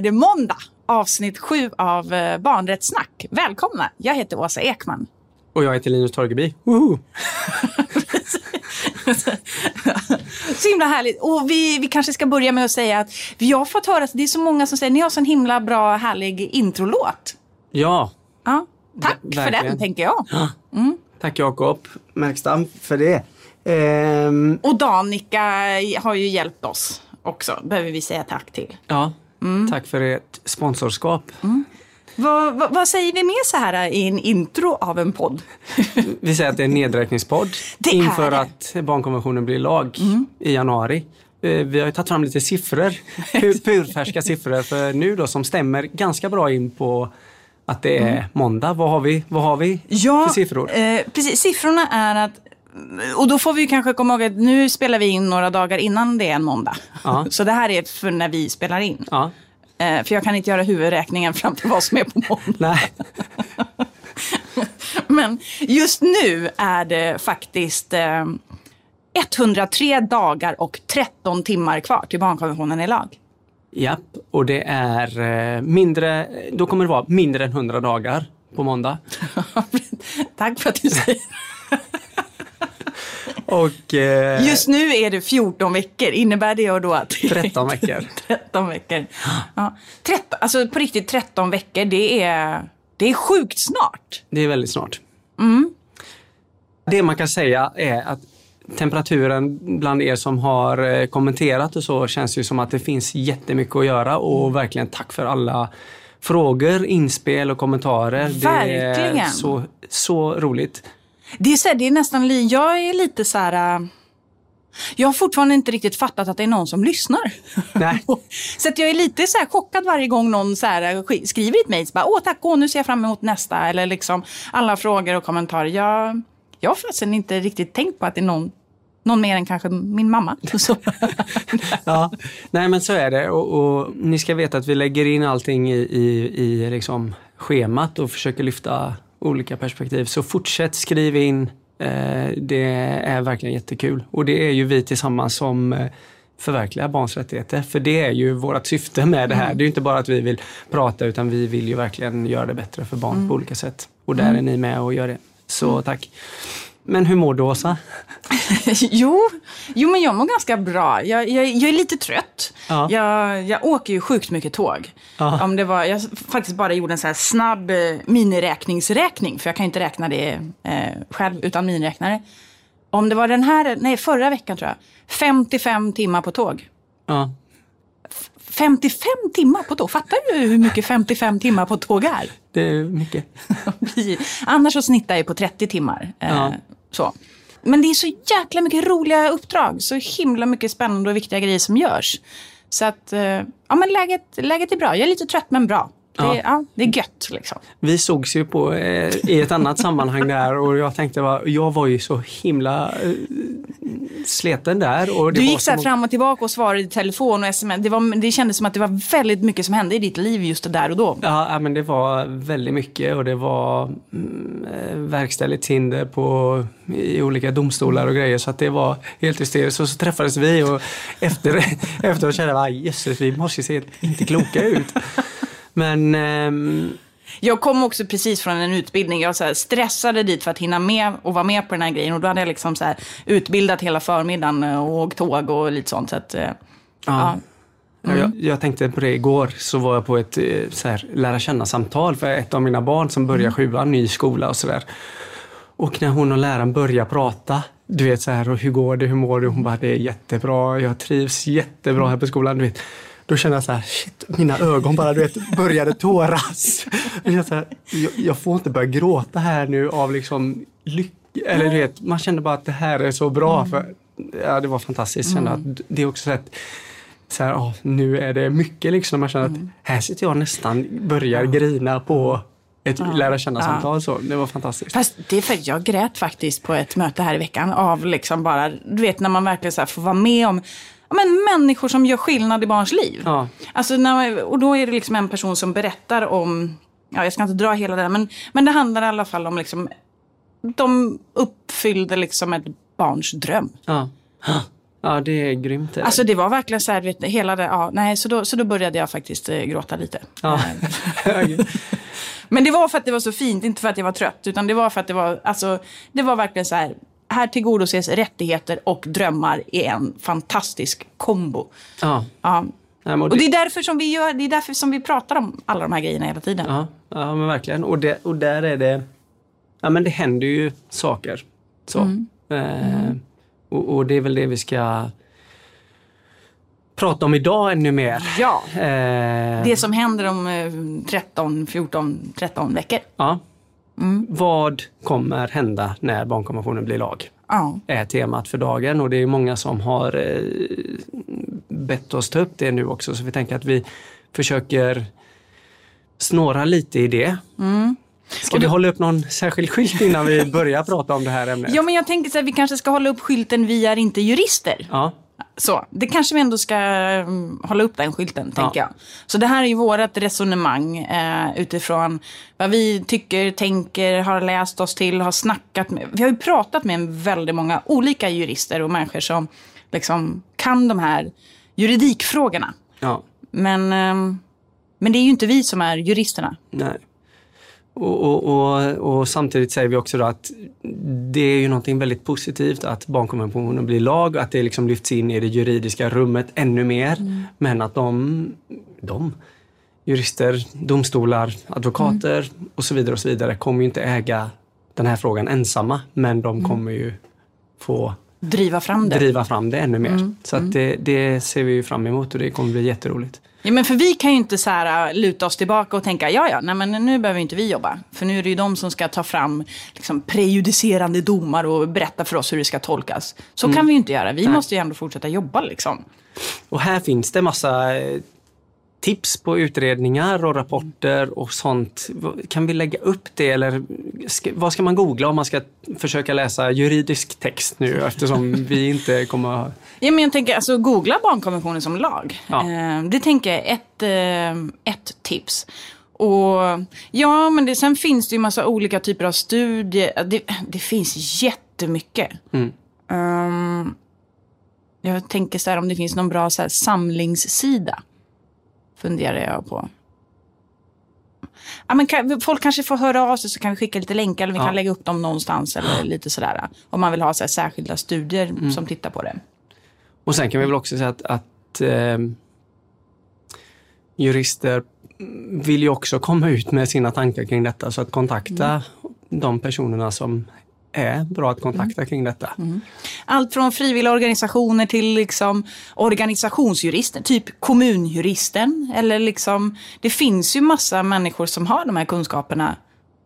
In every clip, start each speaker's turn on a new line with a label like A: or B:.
A: Är det måndag! Avsnitt sju av eh, Barnrättssnack. Välkomna! Jag heter Åsa Ekman.
B: Och jag heter Linus Torgeby. Woho!
A: Så himla härligt. Och vi, vi kanske ska börja med att säga att vi har fått höra att det är så många som säger ni har så en himla bra, härlig introlåt.
B: Ja,
A: Ja, tack
B: Ver-
A: för den, tänker jag.
B: tack Jakob Märkstam för det. Ehm,
A: Och Danica har ju hjälpt oss också, behöver vi säga tack till.
B: ja, tack för ert sponsorskap.
A: Vad, vad, vad säger vi mer så här i en intro av en podd?
B: Vi säger att det är en nedräkningspodd
A: Det
B: inför att barnkonventionen blir lag i januari. Eh, Vi har ju tagit fram lite siffror, pu- purfärska siffror för nu då som stämmer ganska bra in på att det är måndag. Vad har vi, vad har vi
A: Ja,
B: för siffror?
A: Eh, precis. Siffrorna är att och då får vi kanske komma ihåg att nu spelar vi in några dagar innan det är en måndag.
B: Ja.
A: Så det här är för när vi spelar in.
B: Ja,
A: Eh, för jag kan inte göra huvudräkningen fram till vad som är på måndag.
B: nej.
A: Men just nu är det faktiskt eh, 103 dagar och 13 timmar kvar till barnkonventionen är lag.
B: Japp, och det är eh, mindre, då kommer det vara mindre än 100 dagar på måndag.
A: Tack för att du säger
B: Och eh,
A: Just nu är det 14 veckor. Innebär det då att...
B: 13 veckor.
A: 13 veckor. Ja. 13, alltså på riktigt 13 veckor, det är, det är sjukt snart.
B: Det är väldigt snart. Det man kan säga är att temperaturen bland er som har eh, kommenterat och så känns ju som att det finns jättemycket att göra och verkligen tack för alla frågor, inspel och kommentarer. Det är
A: Verkligen.
B: så, så roligt.
A: Det är, så här, det är nästan, li- jag är lite så här... äh, Jag har fortfarande inte riktigt fattat att det är någon som lyssnar.
B: Nej.
A: så att jag är lite så här chockad varje gång någon så här äh, sk- skriver ett mejl. Åh tack, åh, nu ser jag fram emot nästa. Eller liksom alla frågor och kommentarer. Jag, jag har faktiskt inte riktigt tänkt på att det är någon, någon mer än kanske min mamma.
B: Ja, nej men så är det och, och ni ska veta att vi lägger in allting i, i, i liksom schemat och försöker lyfta olika perspektiv. Så fortsätt skriv in. Eh, det är verkligen jättekul och det är ju vi tillsammans som eh, förverkligar barns rättigheter. För det är ju vårt syfte med det här. Det är ju inte bara att vi vill prata utan vi vill ju verkligen göra det bättre för barn på olika sätt. Och där är ni med och gör det. Så tack. Men hur mår du Åsa?
A: jo, jo, men jag mår ganska bra. Jag, jag, jag är lite trött.
B: Ja.
A: Jag, jag åker ju sjukt mycket tåg.
B: Ja.
A: Om det var, jag faktiskt bara gjorde en så snabb eh, miniräkningsräkning, för jag kan inte räkna det eh, själv utan miniräknare. Om det var den här, nej förra veckan tror jag, 55 timmar på tåg.
B: Ja.
A: 55 timmar på tåg, fattar du hur mycket 55 timmar på tåg är?
B: Det är mycket.
A: Annars så snittar jag på 30 timmar. Eh,
B: Ja.
A: Så. Men det är så jäkla mycket roliga uppdrag. Så himla mycket spännande och viktiga grejer som görs. Så att, eh, ja men läget, läget är bra. Jag är lite trött men bra. Det,
B: Ja.
A: ja. Ja, det är gött liksom.
B: Vi sågs ju på, eh, i ett annat sammanhang där och jag tänkte, va, jag var ju så himla eh, sleten där. Och det
A: Du gick så här
B: som-
A: fram och tillbaka och svarade i telefon och sms. Det, var, det kändes som att det var väldigt mycket som hände i ditt liv just där och då.
B: Ja, men det var väldigt mycket och det var mm, eh, verkställighetshinder på, i olika domstolar och grejer så att det var helt hysteriskt. Och så träffades vi och efter, efteråt kände jag, jösses vi måste se inte kloka ut. Men ehm,
A: Jag kom också precis från en utbildning. Jag så stressade dit för att hinna med och vara med på den här grejen. Och då hade jag liksom så utbildat hela förmiddagen och åkt tåg och lite sånt. Så att, eh, ja.
B: Ja, Jag, jag tänkte på det igår, så var jag på ett eh, så här, lära känna-samtal för ett av mina barn som börjar sjuan, ny skola och sådär. Och när hon och läraren börjar prata, du vet så här, och hur går det, hur mår du? Hon bara, det är jättebra, jag trivs jättebra här på skolan. Du vet. Då kände jag så här, shit, mina ögon bara du vet, började tåras. Jag, kände så här, jag, jag får inte börja gråta här nu av liksom lycka. Eller du vet, man kände bara att det här är så bra. För, ja, det var fantastiskt. Kände att det är också så att så här, åh, nu är det mycket liksom. Man känner att här sitter jag nästan börjar grina på ett lära känna-samtal. Så det var fantastiskt.
A: Fast det är för jag grät faktiskt på ett möte här i veckan av liksom bara, du vet när man verkligen så här får vara med om ja, men människor som gör skillnad i barns liv.
B: Ja.
A: Alltså när, och då är det liksom en person som berättar om, ja jag ska inte dra hela det, men, men det handlar i alla fall om liksom, de uppfyllde liksom ett barns dröm.
B: Ja. Ja, det är grymt. det.
A: Alltså det var verkligen så här, vet, hela det, ja, nej, så då, så då började jag faktiskt eh, gråta lite.
B: Ja.
A: Men det var för att det var så fint, inte för att jag var trött, utan det var för att det var, alltså, det var verkligen så här, här tillgodoses rättigheter och drömmar i en fantastisk kombo.
B: ja.
A: Ja. Och det är därför som vi gör, det är därför som vi pratar om alla de här grejerna hela tiden.
B: Ja, ja men verkligen. Och, det, och där är det... Ja, men det händer ju saker. Så.
A: Mm.
B: Eh, och, och det är väl det vi ska prata om idag ännu mer.
A: Ja.
B: Eh,
A: Det som händer om eh, 13, 14, 13 veckor.
B: ja.
A: Mm.
B: Vad kommer hända när barnkonventionen blir lag?
A: Ja.
B: är temat för dagen och det är många som har eh, bett oss ta upp det nu också så vi tänker att vi försöker snåra lite i det.
A: Mm.
B: Ska vi hålla upp någon särskild skylt innan vi börjar prata om det här ämnet?
A: ja, men jag tänker så här, vi kanske ska hålla upp skylten Vi är inte jurister.
B: Ja,
A: Så, det kanske vi ändå ska mm, hålla upp den skylten,
B: Ja.
A: tänker jag. Så det här är ju vårt resonemang eh, utifrån vad vi tycker, tänker, har läst oss till, har snackat med. Vi har ju pratat med väldigt många olika jurister och människor som liksom kan de här juridikfrågorna.
B: ja.
A: Men, ehm, men det är ju inte vi som är juristerna.
B: Nej. Och, och, och, och samtidigt säger vi också att det är ju någonting väldigt positivt att barnkonventionen blir lag att det liksom lyfts in i det juridiska rummet ännu mer. Men att de, de, jurister, domstolar, advokater och så vidare och så vidare kommer ju inte äga den här frågan ensamma. Men de kommer ju få
A: Driva fram det.
B: driva fram det ännu mer. Så att det, det ser vi ju fram emot och det kommer bli jätteroligt.
A: Ja, men för vi kan ju inte så här, äh, luta oss tillbaka och tänka, ja ja, nej, men nu behöver inte vi jobba. För nu är det ju de som ska ta fram liksom, prejudicerande domar och berätta för oss hur det ska tolkas. Så kan vi ju inte göra. Vi måste ju ändå fortsätta jobba liksom.
B: Och här finns det massa eh, tips på utredningar och rapporter och sånt. Kan vi lägga upp det eller ska, vad ska man googla om man ska försöka läsa juridisk text nu eftersom vi inte kommer...
A: Ja, men jag tänker, alltså googla barnkonventionen som lag.
B: Ja.
A: Eh, det tänker jag är ett, eh, ett tips. Och ja, men det, sen finns det ju massa olika typer av studier. Det, det finns jättemycket.
B: Mm.
A: Ehm, jag tänker så här om det finns någon bra så här, samlingssida. Funderar jag på. Ja, men kan, folk kanske får höra av sig så kan vi skicka lite länkar eller vi
B: Ja.
A: kan lägga upp dem någonstans eller lite sådär. Om man vill ha så här, särskilda studier
B: Mm.
A: som tittar på det.
B: Och sen kan vi väl också säga att, att eh, jurister vill ju också komma ut med sina tankar kring detta så att kontakta de personerna som är bra att kontakta kring detta.
A: Allt från frivilliga organisationer till liksom organisationsjurister, typ kommunjuristen. Eller liksom, det finns ju massa människor som har de här kunskaperna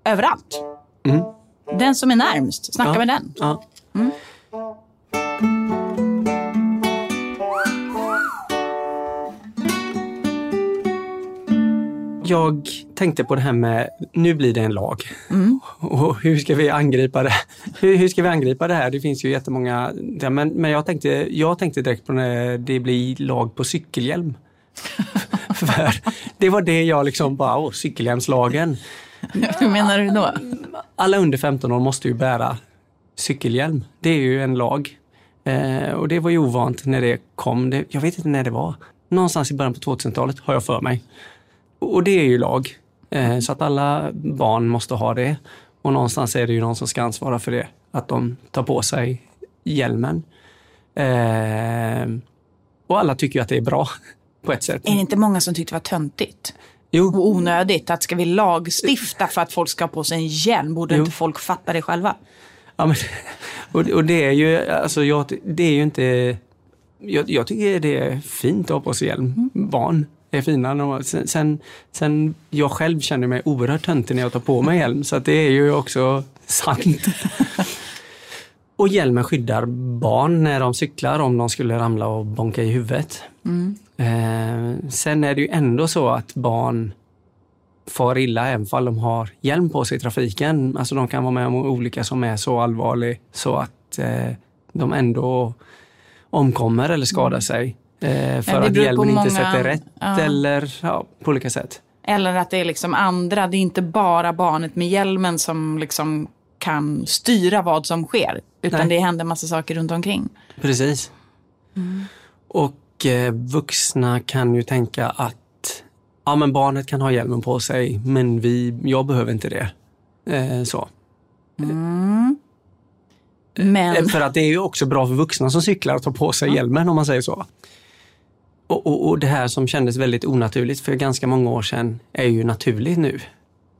A: överallt.
B: Mm.
A: Den som är närmst, snacka
B: Ja.
A: med den.
B: Ja. Jag tänkte på det här med, nu blir det en lag. Och hur ska vi angripa det? Hur, hur ska vi angripa det här? Det finns ju jättemånga, men, men jag, tänkte, jag tänkte direkt på när det blir lag på cykelhjälm. För det var det jag liksom bara, åh, cykelhjälmslagen.
A: Hur menar du då?
B: Alla under 15 år måste ju bära cykelhjälm. Det är ju en lag. Eh, och det var ju ovant när det kom. Det, jag vet inte när det var. Någonstans i början på 2000-talet har jag för mig. Och, det är ju lag. Eh, så att alla barn måste ha det. Och någonstans är det ju någon som ska ansvara för det. Att de tar på sig hjälmen. Eh, och alla tycker ju att det är bra på ett sätt.
A: Är det inte många som tyckte det var töntigt?
B: Jo,
A: Och onödigt? Att ska vi lagstifta för att folk ska ha på sig en hjälm? Borde
B: Jo.
A: inte folk fatta det själva?
B: Ja, men, och, och det är ju, alltså jag, det är ju inte... Jag, jag tycker det är fint att ha på sig hjälm. Barn är fina. Sen, sen, sen jag själv känner mig oerhört töntig när jag tar på mig hjälm, så att det är ju också sant. och hjälmen skyddar barn när de cyklar om de skulle ramla och bonka i huvudet. Eh, sen är det ju ändå så att barn far illa även om de har hjälm på sig i trafiken. Alltså de kan vara med om olycka som är så allvarlig så att eh, de ändå omkommer eller skadar sig. Eh, för
A: Mm.
B: att hjälmen inte
A: många-
B: sätter rätt
A: ja.
B: eller ja, på olika sätt.
A: Eller att det är liksom andra, det är inte bara barnet med hjälmen som liksom kan styra vad som sker. Utan
B: Nej.
A: det händer massa saker runt omkring.
B: Precis. Och eh, vuxna kan ju tänka att ja, men barnet kan ha hjälmen på sig, men vi, jag behöver inte det. Eh, så.
A: Men,
B: Eh, För att det är ju också bra för vuxna som cyklar att ta på sig hjälmen om man säger så. Och, och, och det här som kändes väldigt onaturligt för ganska många år sedan är ju naturligt nu.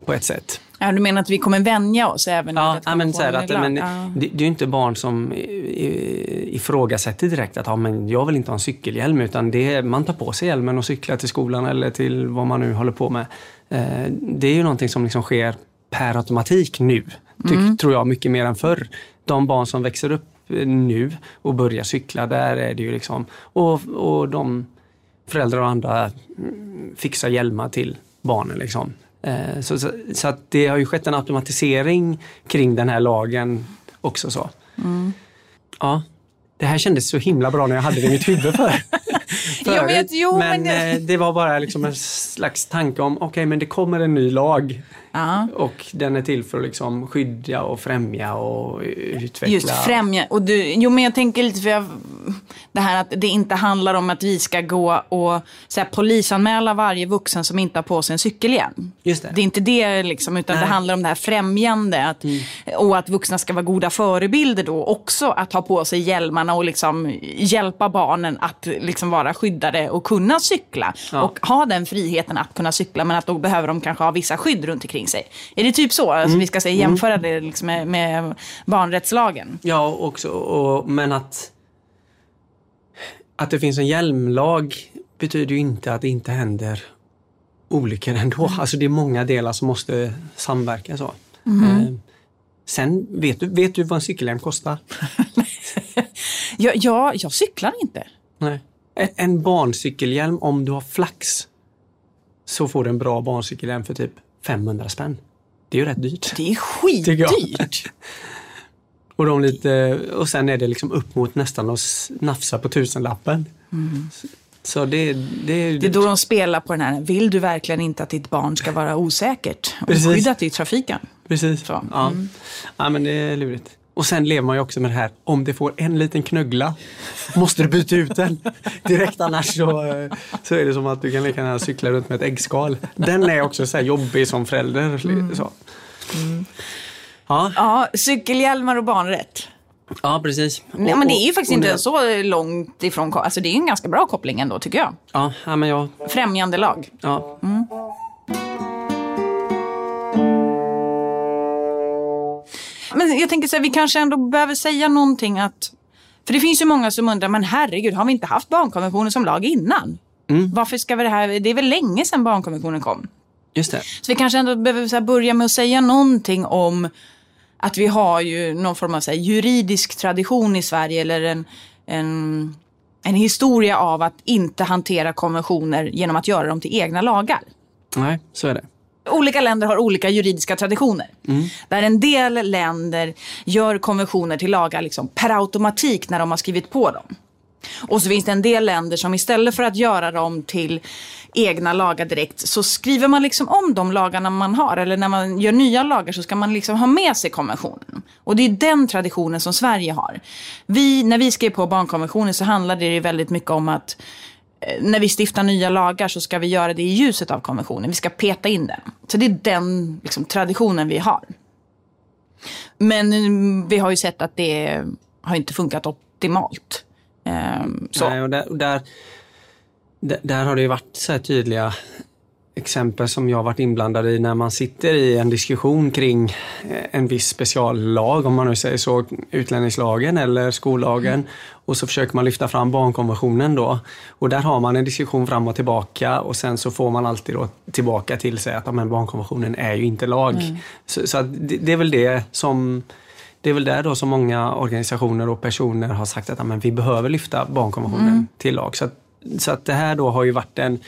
B: På ett sätt.
A: ja, du menar att vi kommer vänja oss även
B: Ja,
A: att
B: men, så här, att, men?
A: Ja.
B: det, det är ju inte barn som i- i- ifrågasätter direkt att ja, men jag vill inte ha en cykelhjälm utan det är, man tar på sig hjälmen och cyklar till skolan eller till vad man nu håller på med. Eh, det är ju någonting som liksom sker per automatik nu, tyck, tror jag, mycket mer än förr. De barn som växer upp eh, nu och börjar cykla, där är det ju liksom... Och, och de föräldrar och andra mm, fixar hjälmar till barnen. Liksom. Eh, Så, så, så att det har ju skett en automatisering kring den här lagen också. så. Ja, det här kändes så himla bra när jag hade det i mitt huvud för,
A: Jag vet, jo,
B: men
A: men det-
B: eh, det var bara liksom en slags tanke om, okej men det kommer en ny lag
A: Ja.
B: och den är till för att liksom skydda och främja och utveckla.
A: Just främja. Och du, jo, men jag tänker lite för jag, det här att det inte handlar om att vi ska gå och så här, polisanmäla varje vuxen som inte har på sig en cykelhjälm.
B: Just det.
A: Det är inte det, liksom, utan det
B: Nej.
A: handlar om det här främjande. Att, Och att vuxna ska vara goda förebilder då också. Att ha på sig hjälmarna och liksom hjälpa barnen att liksom vara skyddade och kunna cykla.
B: Ja.
A: Och ha den friheten att kunna cykla, men att då behöver de kanske ha vissa skydd runt omkring sig. Är det typ så? Alltså, vi ska säga, jämföra det liksom med, med barnrättslagen.
B: Ja, också, och, men att, att det finns en hjälmlag betyder ju inte att det inte händer olyckor ändå. Alltså det är många delar som måste samverka. så. Eh, sen, vet du, vet du vad en cykelhjälm kostar?
A: Ja, ja, jag cyklar inte.
B: Nej. En, barncykelhjälm, om du har flax, så får du en bra barncykelhjälm för typ 500 spänn. Det är ju rätt dyrt.
A: Det är skitdyrt.
B: Och, de lite, och sen är det liksom upp mot nästan att nafsa på tusenlappen. Så, så det, det,
A: Det är då de spelar på den här, vill du verkligen inte att ditt barn ska vara osäkert och
B: Precis.
A: skyddat i trafiken?
B: Precis.
A: Så, mm.
B: Ja. ja, men det är lurigt. Och sen lever man ju också med det här, om det får en liten knöggla måste du byta ut den. Direkt annars så, eh, så är det som att du kan lika gärna cykla runt med ett äggskal. Den är också så jobbig som förälder. Så. Ja,
A: Ja, cykelhjälmar och barnrätt.
B: ja, precis.
A: Nej, men det är ju faktiskt inte så långt ifrån, alltså det är en ganska bra koppling ändå tycker jag.
B: Ja, ja, men jag...
A: Främjande lag.
B: Ja.
A: Men jag tänker så här, vi kanske ändå behöver säga någonting att... För det finns ju många som undrar, men herregud, har vi inte haft barnkonventionen som lag innan? Varför ska vi det här? Det är väl länge sedan barnkonventionen kom?
B: Just det.
A: Så vi kanske ändå behöver börja med att säga någonting om att vi har ju någon form av så juridisk tradition i Sverige eller en, en, en historia av att inte hantera konventioner genom att göra dem till egna lagar.
B: Nej, så är det.
A: Olika länder har olika juridiska traditioner. Där en del länder gör konventioner till lagar liksom per automatik när de har skrivit på dem. Och så finns det en del länder som istället för att göra dem till egna lagar direkt så skriver man liksom om de lagarna man har. Eller när man gör nya lagar så ska man liksom ha med sig konventionen. Och det är den traditionen som Sverige har. Vi, när vi skrev på barnkonventionen så handlade det väldigt mycket om att Eh, när vi stiftar nya lagar så ska vi göra det i ljuset av konventionen. Vi ska peta in den. Så det är den liksom, traditionen vi har. Men eh, vi har ju sett att det har inte funkat optimalt. Ehm, så.
B: Nej, och där, och där, där, där har det ju varit så här tydliga exempel som jag varit inblandad i när man sitter i en diskussion kring eh, en viss speciallag, om man nu säger så, utlänningslagen eller skollagen. Och så försöker man lyfta fram barnkonventionen då. Och där har man en diskussion fram och tillbaka och sen så får man alltid då tillbaka till sig att men barnkonventionen är ju inte lag. Så, så att det, det är väl det som det är väl där då som många organisationer och personer har sagt att men vi behöver lyfta barnkonventionen till lag. Så, att, så att det här då har ju varit en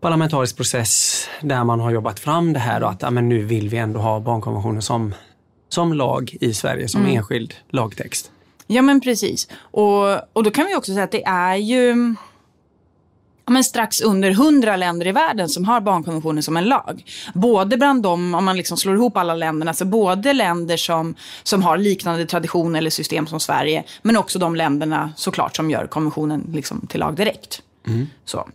B: parlamentarisk process där man har jobbat fram det här då, att ja, men nu vill vi ändå ha barnkonventionen som, som lag i Sverige, som enskild lagtext.
A: Ja men precis. Och, och då kan vi också säga att det är ju... men strax under hundra länder i världen som har barnkonventionen som en lag. Både bland dem, om man liksom slår ihop alla länderna, så både länder som, som har liknande tradition eller system som Sverige, men också de länderna såklart som gör konventionen liksom till lag direkt. Mm. Så.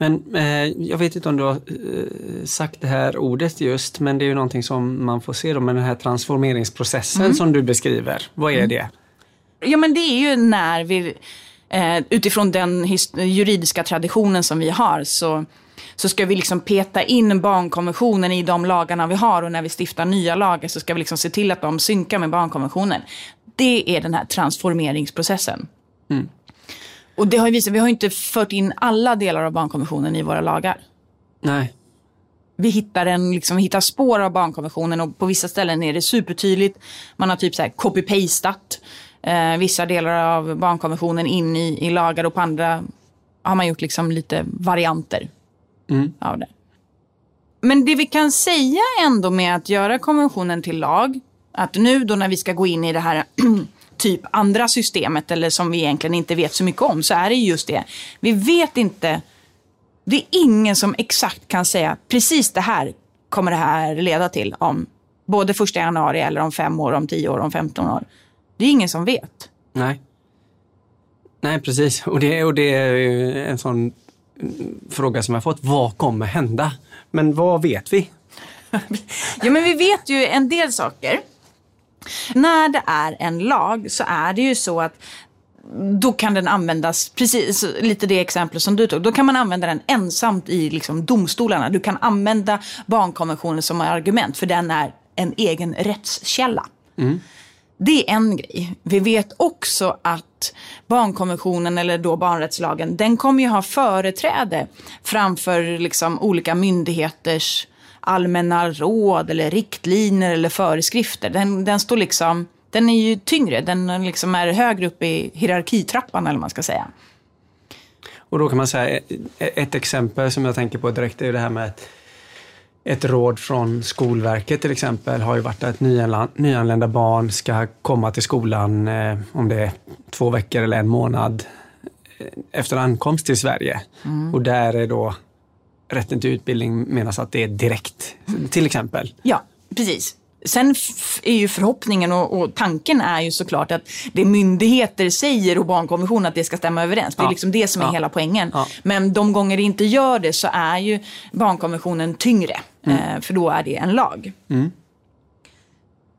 B: Men eh, jag vet inte om du har eh, sagt det här ordet just, men det är ju någonting som man får se då med den här transformeringsprocessen mm. som du beskriver. Vad är mm. det?
A: Ja, men det är ju när vi eh, utifrån den juridiska traditionen som vi har så, så ska vi liksom peta in barnkonventionen i de lagarna vi har och när vi stiftar nya lagar så ska vi liksom se till att de synkar med barnkonventionen. Det är den här transformeringsprocessen. Mm. Och det har ju visat, vi har inte fört in alla delar av barnkonventionen i våra lagar.
B: Nej.
A: Vi hittar, en, liksom, vi hittar spår av barnkonventionen och på vissa ställen är det supertydligt. Man har typ så copy-pastat eh, vissa delar av barnkonventionen in i, i lagar och på andra har man gjort liksom lite varianter mm. av det. Men det vi kan säga ändå med att göra konventionen till lag, att nu då när vi ska gå in i det här typ andra systemet eller som vi egentligen inte vet så mycket om så är det just det. Vi vet inte, det är ingen som exakt kan säga precis det här kommer det här leda till om både första januari eller om fem år, om tio år, om femton år. Det är ingen som vet.
B: Nej. Nej, precis. Och det, och det är en sån fråga som jag fått. Vad kommer hända? Men vad vet vi?
A: ja, men vi vet ju en del saker. När det är en lag så är det ju så att då kan den användas, precis lite det exempel som du tog, då kan man använda den ensamt i liksom domstolarna. Du kan använda barnkonventionen som argument för den är en egen rättskälla. Mm. Det är en grej. Vi vet också att barnkonventionen eller då barnrättslagen, den kommer ju ha företräde framför liksom olika myndigheters allmänna råd eller riktlinjer eller föreskrifter. Den, den står liksom, den är ju tyngre, den liksom är högre upp i hierarkitrappan eller vad man ska säga.
B: Och då kan man säga, ett exempel som jag tänker på direkt är det här med att ett råd från Skolverket till exempel har ju varit att nyanlända barn ska komma till skolan eh, om det är två veckor eller en månad eh, efter ankomst till Sverige. Mm. Och där är då rätten till utbildning menas att det är direkt, till exempel.
A: Ja, precis. Sen är ju förhoppningen och, och, tanken är ju såklart att det myndigheter säger och barnkonventionen att det ska stämma överens. Det är ja. liksom det som är ja. hela poängen. Ja. Men de gånger det inte gör det så är ju barnkonventionen tyngre. Mm. Eh, för då är det en lag. Mm.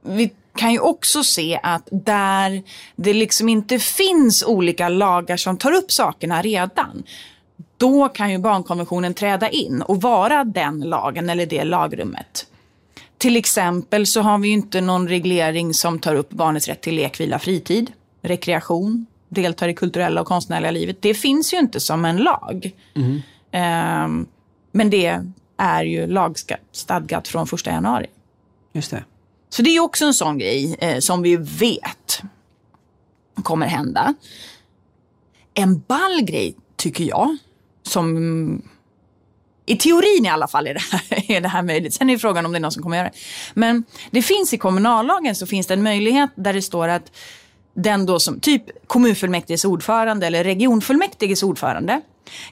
A: Vi kan ju också se att där det liksom inte finns olika lagar som tar upp sakerna redan då kan ju barnkonventionen träda in och vara den lagen eller det lagrummet. Till exempel så har vi inte någon reglering som tar upp barnets rätt till lek, vila, fritid, rekreation, deltar i kulturella och konstnärliga livet. Det finns ju inte som en lag. Mm. Um, men det är ju lagstadgat från första januari.
B: Just det.
A: Så det är också en sån grej eh, som vi vet kommer hända. En ball grej, tycker jag, som i teorin i alla fall är det, här, är det här möjligt. Sen är frågan om det är någon som kommer göra det. Men det finns i kommunallagen så finns det en möjlighet där det står att den då som typ kommunfullmäktiges ordförande eller regionfullmäktiges ordförande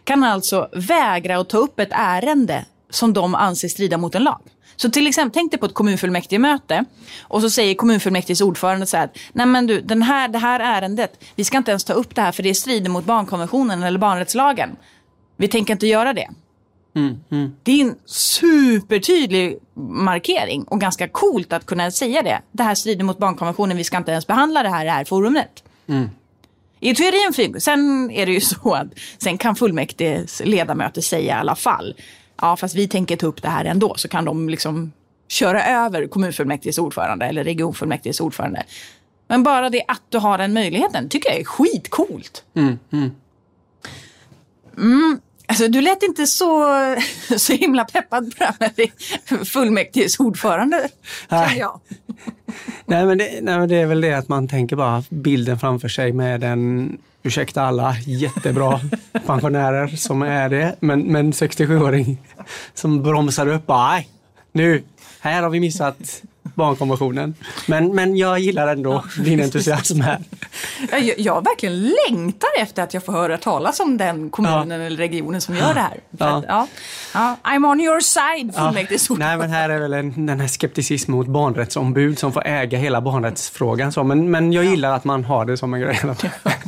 A: kan alltså vägra att ta upp ett ärende som de anser strida mot en lag. Så till exempel, tänk dig på ett kommunfullmäktigemöte och så säger kommunfullmäktiges ordförande så här, nej men du, den här, det här ärendet, vi ska inte ens ta upp det här för det strider mot barnkonventionen eller barnrättslagen. Vi tänker inte göra det. Mm, mm. Det är en supertydlig markering och ganska coolt att kunna säga det. Det här strider mot barnkonventionen, vi ska inte ens behandla det här i det här forumet. Mm. I teorin flyg. Sen är det ju så att sen kan fullmäktiges ledamöter säga i alla fall, ja fast vi tänker ta upp det här ändå, så kan de liksom köra över kommunfullmäktiges ordförande eller regionfullmäktiges ordförande. Men bara det att du har den möjligheten tycker jag är skitcoolt. Mm, mm. Mm, Alltså, du lät inte så, så himla peppad på här med fullmäktiges ordförande. Nej.
B: nej, men det, nej, men det är väl det att man tänker bara bilden framför sig med en, ursäkta alla, jättebra pensionärer som är det, men, men 67-åring som bromsar upp. Bara, nej, nu, här har vi missat barnkonventionen. Men, men jag gillar ändå din entusiasm här.
A: Jag, jag verkligen längtar efter att jag får höra talas om den kommunen ja. eller regionen som gör det här. Ja. Ja. ja. I'm on your side, fullmäktigeordförande.
B: Nej, men här är väl en, den här skepticismen mot barnrättsombud som får äga hela barnrättsfrågan. Så, men, men jag gillar att man har det som en grej.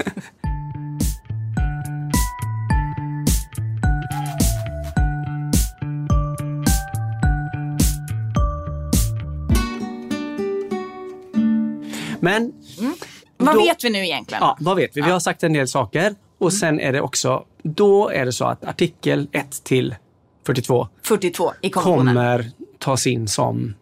B: Men...
A: Mm. Vad då, vet vi nu egentligen?
B: Ja, vad vet vi? Vi har sagt en del saker och mm. sen är det också, då är det så att artikel 1 till 42,
A: 42 i
B: kommer tas in som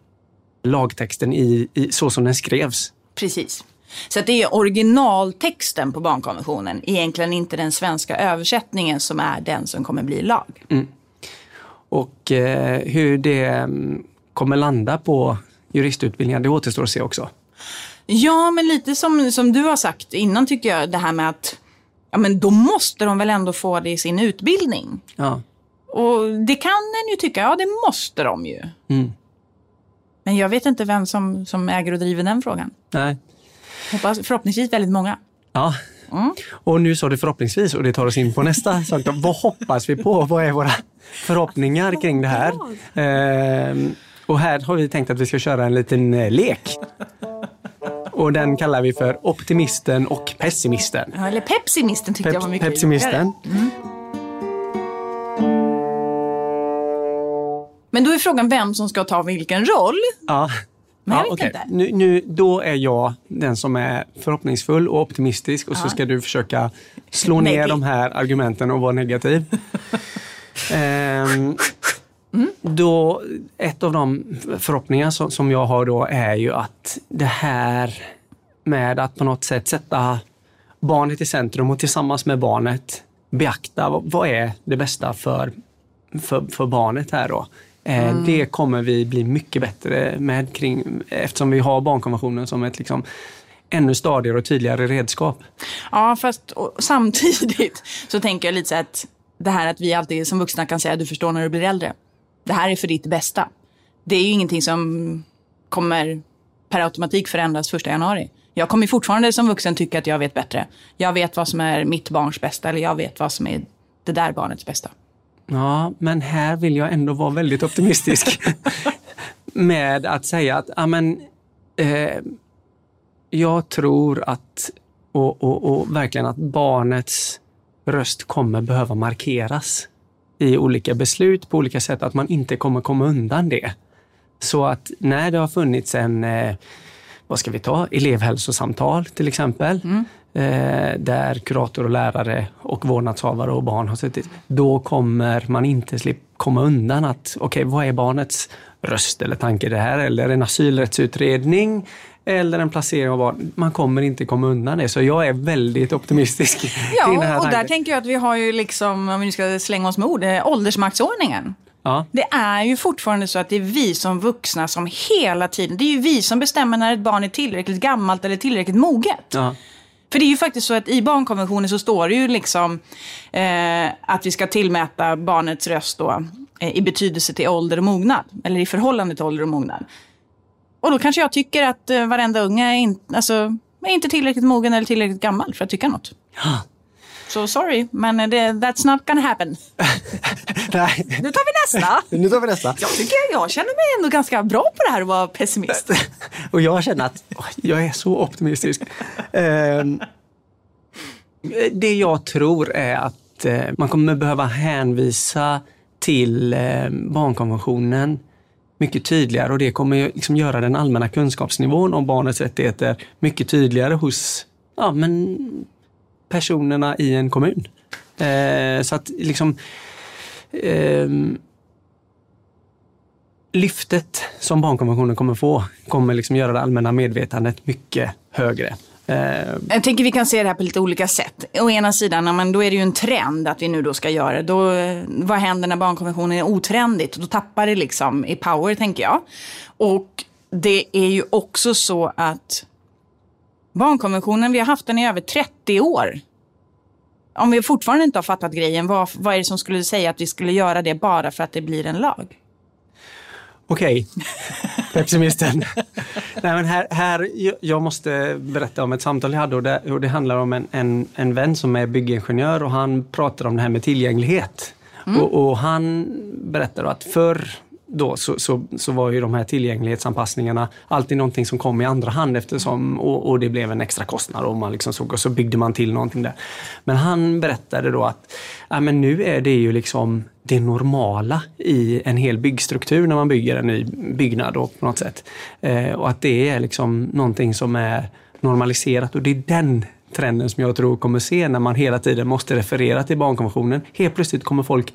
B: lagtexten i, i, så som den skrevs.
A: Precis. Så det är originaltexten på barnkonventionen, egentligen inte den svenska översättningen som är den som kommer bli lag.
B: Mm. Och eh, hur det mm, kommer landa på juristutbildningen, det återstår att se också.
A: Ja, men lite som, som du har sagt innan tycker jag, det här med att ja, men då måste de väl ändå få det i sin utbildning.
B: Ja.
A: Och det kan en ju tycka, ja det måste de ju.
B: Mm.
A: Men jag vet inte vem som, som äger och driver den frågan.
B: Nej.
A: Hoppas, förhoppningsvis väldigt många.
B: Ja. Mm. Och nu sa du förhoppningsvis och det tar oss in på nästa sak. Vad hoppas vi på? Vad är våra förhoppningar kring det här? Ehm, och här har vi tänkt att vi ska köra en liten eh, lek. Och den kallar vi för optimisten och pessimisten.
A: Ja, eller pepsimisten tyckte Pep jag var mycket
B: Pepsimisten. Mm.
A: Men då är frågan vem som ska ta vilken roll.
B: Ja.
A: Men
B: jag
A: vet okay. inte.
B: Nu, nu, då är jag den som är förhoppningsfull och optimistisk och ja. så ska du försöka slå ner de här argumenten och vara negativ. ehm, Mm. Då, ett av de förhoppningar som, som jag har då är ju att det här med att på något sätt sätta barnet i centrum och tillsammans med barnet beakta vad, vad är det bästa för, för, för barnet här då. Eh, mm. Det kommer vi bli mycket bättre med kring, eftersom vi har barnkonventionen som ett liksom, ännu stadigare och tydligare redskap.
A: Ja, fast samtidigt så tänker jag lite så att det här att vi alltid som vuxna kan säga du förstår när du blir äldre det här är för ditt bästa. Det är ju ingenting som kommer per automatik förändras första januari. Jag kommer fortfarande som vuxen tycka att jag vet bättre. Jag vet vad som är mitt barns bästa eller jag vet vad som är det där barnets bästa.
B: Ja, men här vill jag ändå vara väldigt optimistisk. med att säga att amen, eh, jag tror att och, och, och verkligen att barnets röst kommer behöva markeras i olika beslut på olika sätt, att man inte kommer komma undan det. Så att när det har funnits en, eh, vad ska vi ta, elevhälsosamtal till exempel, mm. eh, där kurator och lärare och vårdnadshavare och barn har suttit, då kommer man inte slippa komma undan att, okej, okay, vad är barnets röst eller tanke det här? Eller en asylrättsutredning eller en placering av barn. Man kommer inte komma undan det. Så jag är väldigt optimistisk.
A: Ja, och där tänker jag att vi har ju liksom, om vi ska slänga oss med ord, eh, åldersmaktsordningen.
B: Ja.
A: Det är ju fortfarande så att det är vi som vuxna som hela tiden, det är ju vi som bestämmer när ett barn är tillräckligt gammalt eller tillräckligt moget.
B: Ja.
A: För det är ju faktiskt så att i barnkonventionen så står det ju liksom eh, att vi ska tillmäta barnets röst då eh, i betydelse till ålder och mognad. Eller i förhållande till ålder och mognad. Och då kanske jag tycker att eh, varenda unge är, in, alltså, är inte tillräckligt mogen eller tillräckligt gammal för att tycka något.
B: Ja.
A: Så sorry, men det, that's not gonna happen.
B: Nej.
A: Nu tar vi nästa.
B: nu tar vi nästa.
A: Jag tycker jag känner mig ändå ganska bra på det här att vara pessimist.
B: Och jag känner att jag är så optimistisk. Ehm, det jag tror är att eh, man kommer behöva hänvisa till eh, barnkonventionen mycket tydligare och det kommer liksom göra den allmänna kunskapsnivån om barnets rättigheter mycket tydligare hos ja, men personerna i en kommun. Eh, så att liksom eh, lyftet som barnkonventionen kommer få kommer liksom göra det allmänna medvetandet mycket högre.
A: Eh, jag tänker vi kan se det här på lite olika sätt. Å ena sidan, men då är det ju en trend att vi nu då ska göra det. Då, eh, vad händer när barnkonventionen är otrendigt? Då tappar det liksom i power, tänker jag. Och det är ju också så att barnkonventionen, vi har haft den i över 30 år. Om vi fortfarande inte har fattat grejen, vad, vad är det som skulle säga att vi skulle göra det bara för att det blir en lag?
B: Okej, pessimisten. Nej, men här, här, jag måste berätta om ett samtal jag hade och det, och det handlar om en, en, en vän som är byggingenjör och han pratar om det här med tillgänglighet. Mm. Och, och, han berättar att förr då så, så, så var ju de här tillgänglighetsanpassningarna alltid någonting som kom i andra hand eftersom och, och det blev en extra kostnad och man liksom såg och så byggde man till någonting där. Men han berättade då att ja, men nu är det ju liksom det normala i en hel byggstruktur när man bygger en ny byggnad då, på något sätt. Eh, och att det är liksom någonting som är normaliserat och det är den trenden som jag tror kommer se när man hela tiden måste referera till barnkonventionen. Helt plötsligt kommer folk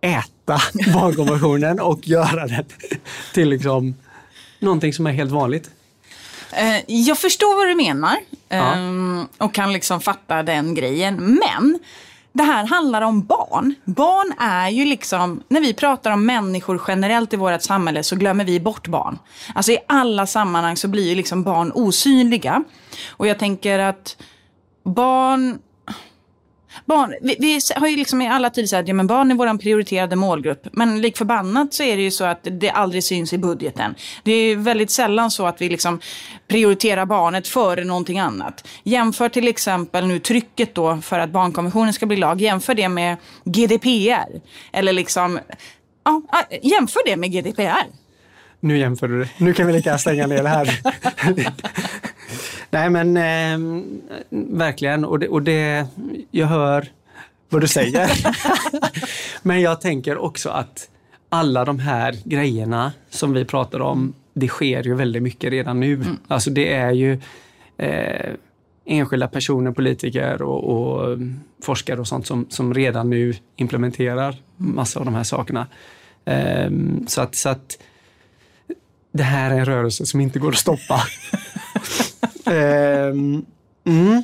B: äta barnkonventionen och göra den till liksom någonting som är helt vanligt.
A: Eh, jag förstår vad du menar ja. Ehm, och kan liksom fatta den grejen. Men det här handlar om barn. Barn är ju liksom, när vi pratar om människor generellt i vårt samhälle så glömmer vi bort barn. Alltså i alla sammanhang så blir ju liksom barn osynliga. Och jag tänker att barn Barn, vi, vi, har ju liksom i alla tider sagt att ja, men barn är vår prioriterade målgrupp. Men lik förbannat så är det ju så att det aldrig syns i budgeten. Det är väldigt sällan så att vi liksom prioriterar barnet före någonting annat. Jämför till exempel nu trycket då för att barnkonventionen ska bli lag. Jämför det med GDPR. Eller liksom, ja, jämför det med GDPR.
B: Nu jämför du det. Nu kan vi lika stänga ner det här. Nej men eh, verkligen och det, och det, jag hör vad du säger. men jag tänker också att alla de här grejerna som vi pratar om, det sker ju väldigt mycket redan nu. Mm. Alltså det är ju eh, enskilda personer, politiker och, och, forskare och sånt som, som redan nu implementerar massa av de här sakerna. Eh, så, att, så att det här är en rörelse som inte går att stoppa.
A: um, mm.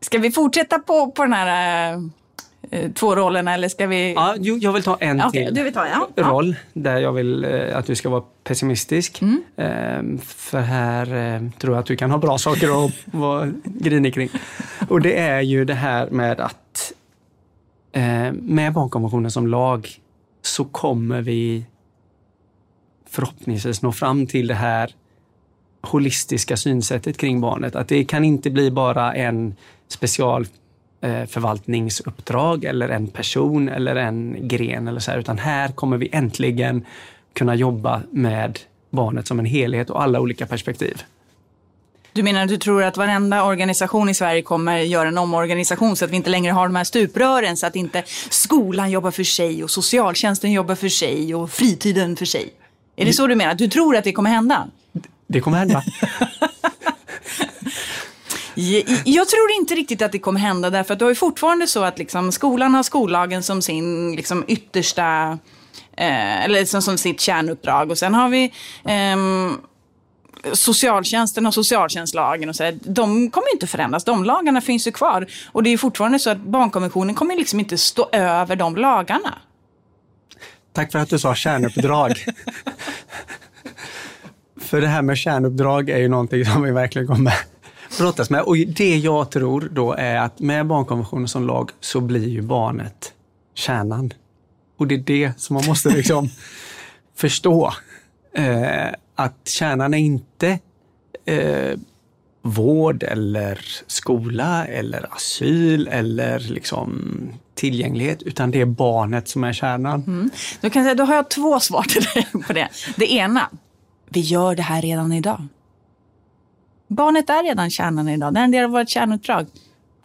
A: Ska vi fortsätta på, på den här uh, två rollerna eller ska vi?
B: Ja, jo, jag vill ta en okay, till
A: du vill ta, ja.
B: roll där jag vill uh, att du ska vara pessimistisk. Mm. Uh, för här uh, tror jag att du kan ha bra saker att vara grinig kring. Och det är ju det här med att med barnkonventionen som lag så kommer vi förhoppningsvis nå fram till det här holistiska synsättet kring barnet. Att det kan inte bli bara en specialförvaltningsuppdrag eh, eller en person eller en gren eller så här, utan här kommer vi äntligen kunna jobba med barnet som en helhet och alla olika perspektiv.
A: Du menar att du tror att varenda organisation i Sverige kommer göra en omorganisation så att vi inte längre har de här stuprören så att inte skolan jobbar för sig och socialtjänsten jobbar för sig och fritiden för sig? Är det så du menar? Du tror att det kommer hända?
B: Det kommer hända.
A: Jag tror inte riktigt att det kommer hända därför att du har ju fortfarande så att liksom, skolan har skollagen som sin liksom, yttersta, eh, eller som, som sitt kärnuppdrag och sen har vi eh, socialtjänsten och socialtjänstlagen och så här, de kommer inte förändras. De lagarna finns ju kvar. Och det är fortfarande så att barnkonventionen kommer liksom inte stå över de lagarna.
B: Tack för att du sa kärnuppdrag. för det här med kärnuppdrag är ju någonting som vi verkligen kommer brottas med. Och det jag tror då är att med barnkonventionen som lag så blir ju barnet kärnan. Och det är det som man måste liksom förstå. Eh, att kärnan är inte eh, vård eller skola eller asyl eller liksom tillgänglighet, utan det är barnet som är kärnan. Mm.
A: Då, kan jag säga, då har jag två svar till dig på det. Det ena, vi gör det här redan idag. Barnet är redan kärnan idag. Det är en del av vårt kärnuppdrag.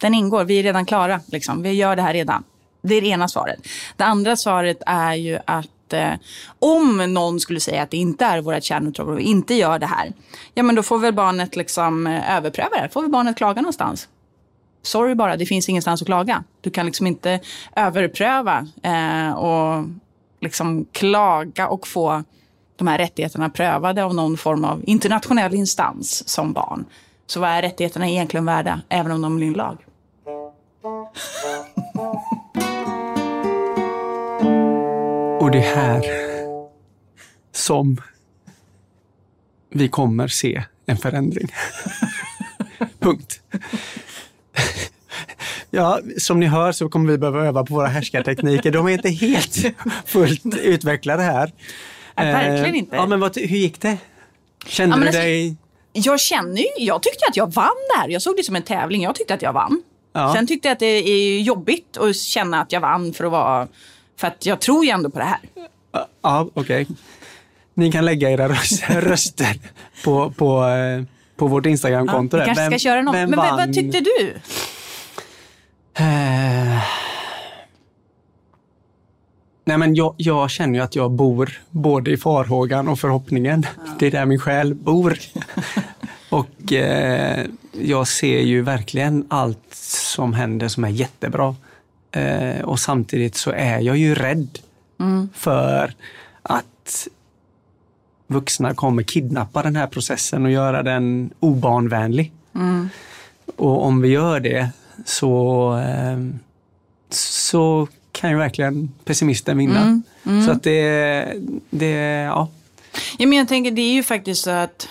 A: Den ingår, vi är redan klara. Liksom. Vi gör det här redan. Det är det ena svaret. Det andra svaret är ju att eh, om någon skulle säga att det inte är vårt kärnuppdrag och vi inte gör det här, ja men då får väl barnet liksom eh, överpröva det. Får väl barnet klaga någonstans. Sorry bara, det finns ingenstans att klaga. Du kan liksom inte överpröva eh, och liksom klaga och få de här rättigheterna prövade av någon form av internationell instans som barn. Så vad är rättigheterna egentligen värda, även om de blir en lag?
B: Och det är här som vi kommer se en förändring. Punkt. Ja, som ni hör så kommer vi behöva öva på våra härskartekniker. De är inte helt fullt utvecklade här.
A: Nej, verkligen
B: Eh,
A: inte.
B: Ja, men vad, hur gick det? Kände
A: Ja,
B: du
A: alltså-
B: dig...
A: Jag känner ju, jag tyckte att jag vann det här. Jag såg det som en tävling. Jag tyckte att jag vann.
B: Ja.
A: Sen tyckte jag att det är jobbigt att känna att jag vann för att vara... För att jag tror ju ändå på det här.
B: Ja, okej. Ni kan lägga era röst, röster på, på, eh, på vårt Instagramkonto.
A: Vi
B: där.
A: kanske ska
B: Vem-
A: köra något.
B: vem
A: Men vad,
B: vann?
A: vad tyckte du?
B: Eh, Nej, men jag, jag känner ju att jag bor både i farhågan och förhoppningen. Det är där min själ bor. och eh, jag ser ju verkligen allt som händer som är jättebra. Eh, och samtidigt så är jag ju rädd för att vuxna kommer kidnappa den här processen och göra den obarnvänlig. Och om vi gör det så, eh, så kan ju verkligen pessimisten vinna. Så att det, det, ja.
A: Ja, men jag tänker, det är ju faktiskt så att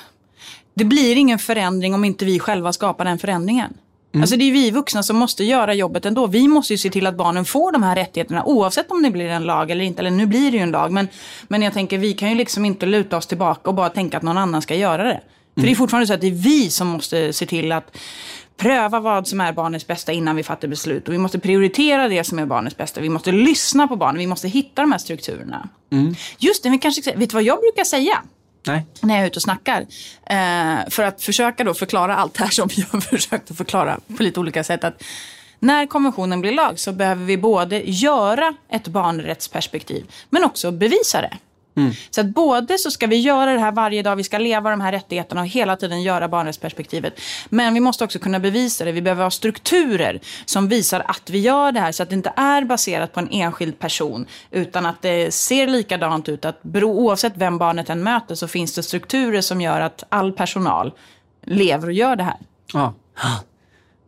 A: det blir ingen förändring om inte vi själva skapar den förändringen. Alltså det är vi vuxna som måste göra jobbet ändå. Vi måste ju se till att barnen får de här rättigheterna oavsett om det blir en lag eller inte. Eller nu blir det ju en lag. Men, men jag tänker vi kan ju liksom inte luta oss tillbaka och bara tänka att någon annan ska göra det. För det är fortfarande så att det är vi som måste se till att pröva vad som är barnets bästa innan vi fattar beslut. Och vi måste prioritera det som är barnets bästa. Vi måste lyssna på barnen. Vi måste hitta de här strukturerna. Just det, vi kanske, vet du vad jag brukar säga?
B: Nej.
A: när jag är ute och snackar. Eh, för att försöka då förklara allt det här som har försökt att förklara på lite olika sätt. Att när konventionen blir lag så behöver vi både göra ett barnrättsperspektiv men också bevisa det. Så att både så ska vi göra det här varje dag, vi ska leva de här rättigheterna och hela tiden göra barnrättsperspektivet. Men vi måste också kunna bevisa det. Vi behöver ha strukturer som visar att vi gör det här så att det inte är baserat på en enskild person utan att det ser likadant ut. Att bero, oavsett vem barnet än möter så finns det strukturer som gör att all personal lever och gör det här.
B: Ja.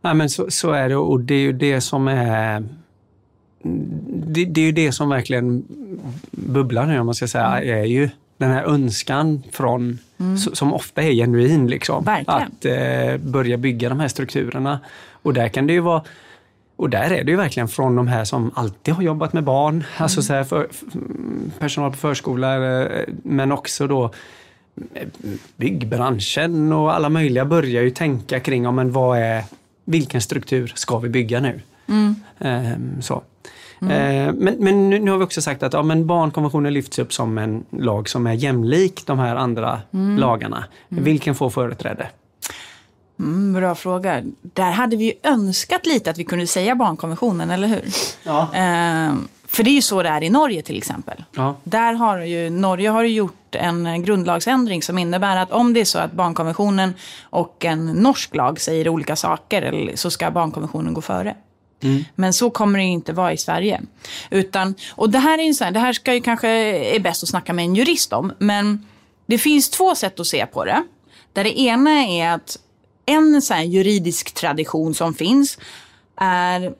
B: Nej, men så, så är det och det är ju det som är det, det är ju det som verkligen bubblar nu om man ska säga, är ju den här önskan från, s- som ofta är genuin. Liksom,
A: Verkligen.
B: att eh, börja bygga de här strukturerna. Och där kan det ju vara och där är det ju verkligen från de här som alltid har jobbat med barn, alltså så för, personal på förskola, eh, men också då eh, byggbranschen och alla möjliga börjar ju tänka kring ja, men vad är, vilken struktur ska vi bygga nu? Ehm, så. Eh, men men nu, nu har vi också sagt att ja, men barnkonventionen lyfts upp som en lag som är jämlik de här andra lagarna. Vilken får företräde?
A: Mm, bra fråga. Där hade vi ju önskat lite att vi kunde säga barnkonventionen, eller hur?
B: Ja.
A: Eh, för det är ju så det är i Norge till exempel.
B: Ja.
A: Där har ju, Norge har ju gjort en grundlagsändring som innebär att om det är så att barnkonventionen och en norsk lag säger olika saker så ska barnkonventionen gå före. Mm. Men så kommer det inte vara i Sverige. Utan, och det här, är så här, det här ska ju kanske är bäst att snacka med en jurist om. Men det finns två sätt att se på det. Där det ena är att en så juridisk tradition som finns är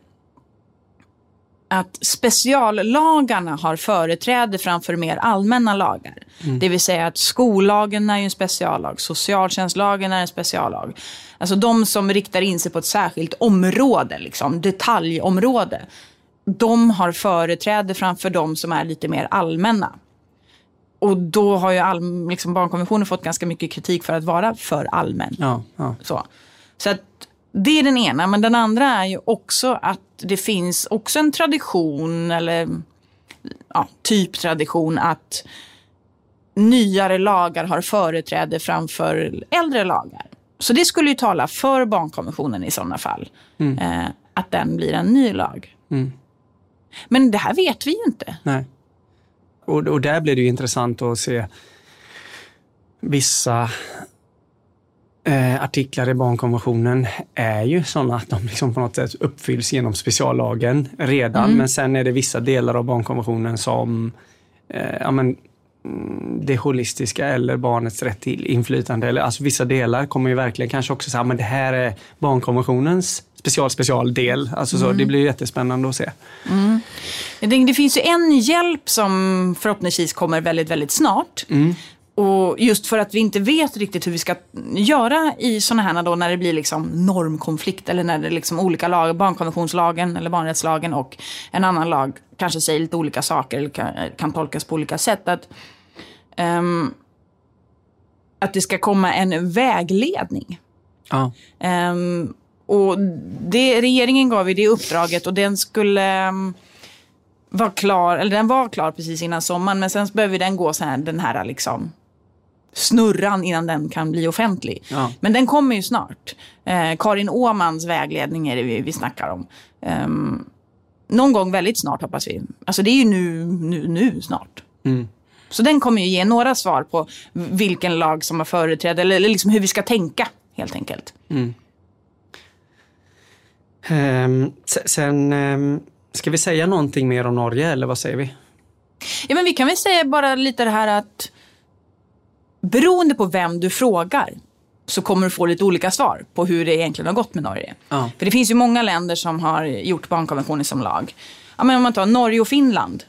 A: att speciallagarna har företräde framför mer allmänna lagar. Det vill säga att skollagen är ju en speciallag, socialtjänstlagen är en speciallag. Alltså de som riktar in sig på ett särskilt område, liksom, detaljområde. De har företräde framför de som är lite mer allmänna. Och då har ju all, liksom barnkonventionen fått ganska mycket kritik för att vara för allmän.
B: Ja, ja.
A: Så, så att det är den ena. Men den andra är ju också att det finns också en tradition, eller ja, typ tradition, att nyare lagar har företräde framför äldre lagar. Så det skulle ju tala för barnkonventionen i sådana fall. Eh, att den blir en ny lag.
B: Mm.
A: Men det här vet vi ju inte.
B: Nej. Och, och där blir det ju intressant att se vissa eh, artiklar i barnkonventionen är ju sådana att de liksom på något sätt uppfylls genom speciallagen redan. Men sen är det vissa delar av barnkonventionen som eh, ja, men, mm, det holistiska eller barnets rätt till inflytande. Eller, alltså vissa delar kommer ju verkligen kanske också säga men det här är barnkonventionens special specialdel. Alltså så, Det blir jättespännande att se.
A: Jag tänker, det finns ju en hjälp som förhoppningsvis kommer väldigt, väldigt snart. Och just för att vi inte vet riktigt hur vi ska göra i sådana här då när det blir liksom normkonflikt eller när det är liksom olika lagar, barnkonventionslagen eller barnrättslagen och en annan lag kanske säger lite olika saker eller kan, kan tolkas på olika sätt. Att ehm, att det ska komma en vägledning.
B: Ja.
A: Ehm, och det, regeringen gav ju det uppdraget och den skulle um, vara klar, eller den var klar precis innan sommaren, men sen behöver den gå så här, den här liksom snurran innan den kan bli offentlig.
B: Ja.
A: Men den kommer ju snart. Eh, Karin Åmans vägledning är det vi, vi snackar om. Ehm, någon gång väldigt snart hoppas vi. Alltså det är ju nu, nu, nu snart.
B: Mm.
A: Så den kommer ju ge några svar på vilken lag som har företräde eller, eller liksom hur vi ska tänka helt enkelt.
B: Ehm, se- sen, ehm, ska vi säga någonting mer om Norge eller vad säger vi?
A: Ja, men vi kan väl säga bara lite det här att beroende på vem du frågar så kommer du få lite olika svar på hur det egentligen har gått med Norge.
B: Ja.
A: För det finns ju många länder som har gjort barnkonventionen som lag. Ja, men om man tar Norge och Finland.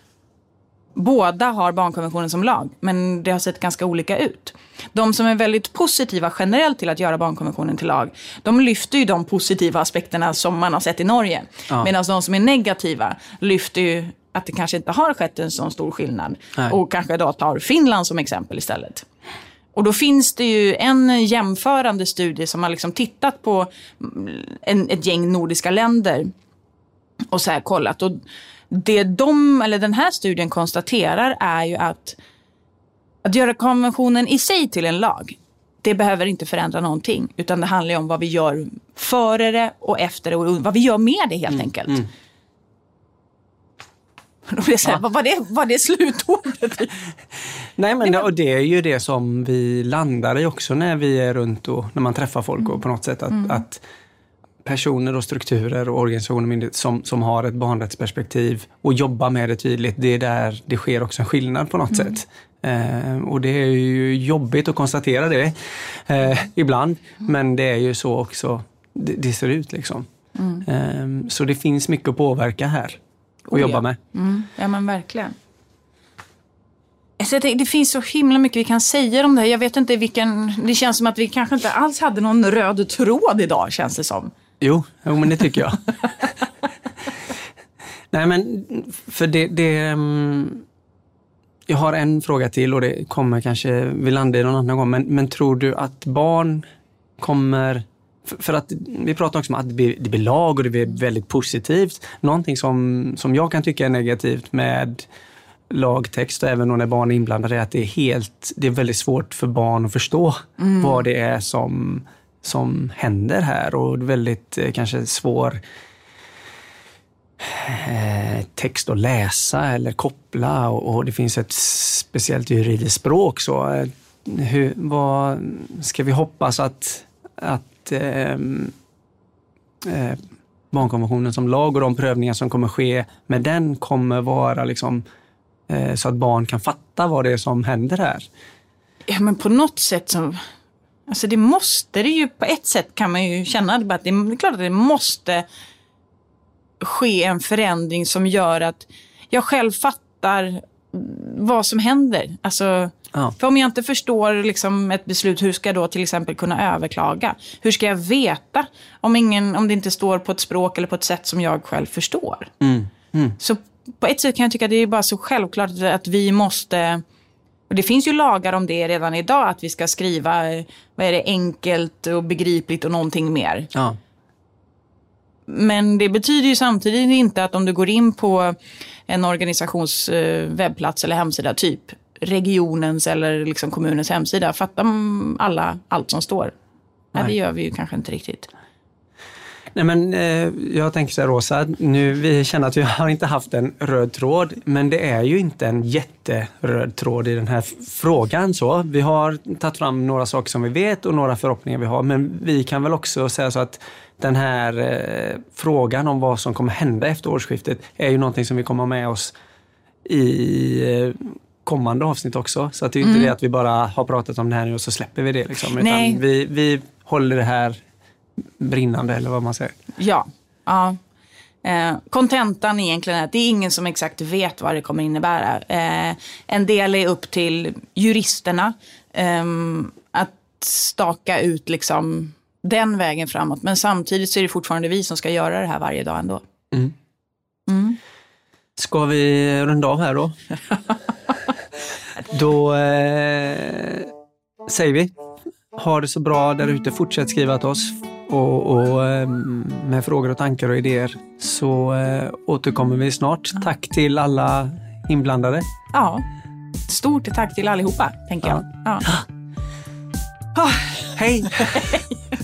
A: Båda har barnkonventionen som lag, men det har sett ganska olika ut. De som är väldigt positiva generellt till att göra barnkonventionen till lag, de lyfter ju de positiva aspekterna som man har sett i Norge.
B: Ja.
A: Medan de som är negativa lyfter ju att det kanske inte har skett en sån stor skillnad.
B: Nej.
A: Och kanske då tar Finland som exempel istället. Och då finns det ju en jämförande studie som har liksom tittat på mm, en, ett gäng nordiska länder och så här kollat. Och det de, eller den här studien konstaterar är ju att att göra konventionen i sig till en lag, det behöver inte förändra någonting. Utan det handlar ju om vad vi gör före det och efter det och vad vi gör med det helt enkelt. Då blir så här, vad var det, var det slutordet?
B: Nej, men det, och det är ju det som vi landar i också när vi är runt och när man träffar folk och på något sätt att, att personer och strukturer och organisationer och som, som har ett barnrättsperspektiv och jobbar med det tydligt, det är där det sker också en skillnad på något sätt. Eh, och det är ju jobbigt att konstatera det eh, ibland, men det är ju så också det, det ser ut. liksom. Eh, så det finns mycket att påverka här och
A: Oh,
B: jobba med.
A: Mm, ja men verkligen. Alltså, det finns så himla mycket vi kan säga om det här. Jag vet inte vilken... Det känns som att vi kanske inte alls hade någon röd tråd idag, känns det som.
B: Jo, jo men det tycker jag. Nej men, för det, det... mm, Jag har en fråga till och det kommer kanske vi landar i någon annan gång. Men, men tror du att barn kommer... För, att vi pratar också om att det blir, det blir lag och det blir väldigt positivt. Någonting som, som jag kan tycka är negativt med lagtext och även när barn är inblandade är att det är helt, det är väldigt svårt för barn att förstå vad det är som, som händer här och väldigt eh, kanske svår eh, text att läsa eller koppla och, och det finns ett speciellt juridiskt språk. Så, eh, hur, vad, ska vi hoppas att, att ehm, eh, barnkonventionen som lag och de prövningar som kommer ske med den kommer vara liksom, eh, så att barn kan fatta vad det är som händer här.
A: Ja, men på något sätt så... Alltså det måste det ju, på ett sätt kan man ju känna att det är klart att det måste ske en förändring som gör att jag själv fattar vad som händer. Alltså,
B: Ja.
A: För om jag inte förstår liksom ett beslut, hur ska jag då till exempel kunna överklaga? Hur ska jag veta om, ingen, om det inte står på ett språk eller på ett sätt som jag själv förstår? Så på ett sätt kan jag tycka att det är bara så självklart att vi måste... Och det finns ju lagar om det redan idag, att vi ska skriva vad är det, enkelt och begripligt och någonting mer.
B: Ja.
A: Men det betyder ju samtidigt inte att om du går in på en organisations eh, webbplats eller hemsida, typ regionens eller liksom kommunens hemsida, fattar alla allt som står? Nej, det gör vi ju kanske inte riktigt.
B: Nej, men, eh, jag tänker så här Rosa, nu, vi känner att vi har inte haft en röd tråd, men det är ju inte en jätteröd tråd i den här frågan. Så. Vi har tagit fram några saker som vi vet och några förhoppningar vi har, men vi kan väl också säga så att den här eh, frågan om vad som kommer hända efter årsskiftet är ju någonting som vi kommer med oss i eh, kommande avsnitt också. Så att det är inte det att vi bara har pratat om det här nu och så släpper vi det. Liksom, utan vi, vi håller det här brinnande eller vad man säger.
A: Ja. ja. Eh, Kontentan egentligen är att det är ingen som exakt vet vad det kommer innebära. Eh, en del är upp till juristerna ehm, att staka ut liksom den vägen framåt. Men samtidigt så är det fortfarande vi som ska göra det här varje dag ändå.
B: Ska vi runda av här då? Då eh, säger vi, ha det så bra där ute. Fortsätt skriva till oss och, och eh, med frågor och tankar och idéer så eh, återkommer vi snart. Tack till alla inblandade.
A: Ja. Stort tack till allihopa, tänker jag. Ja.
B: Hej!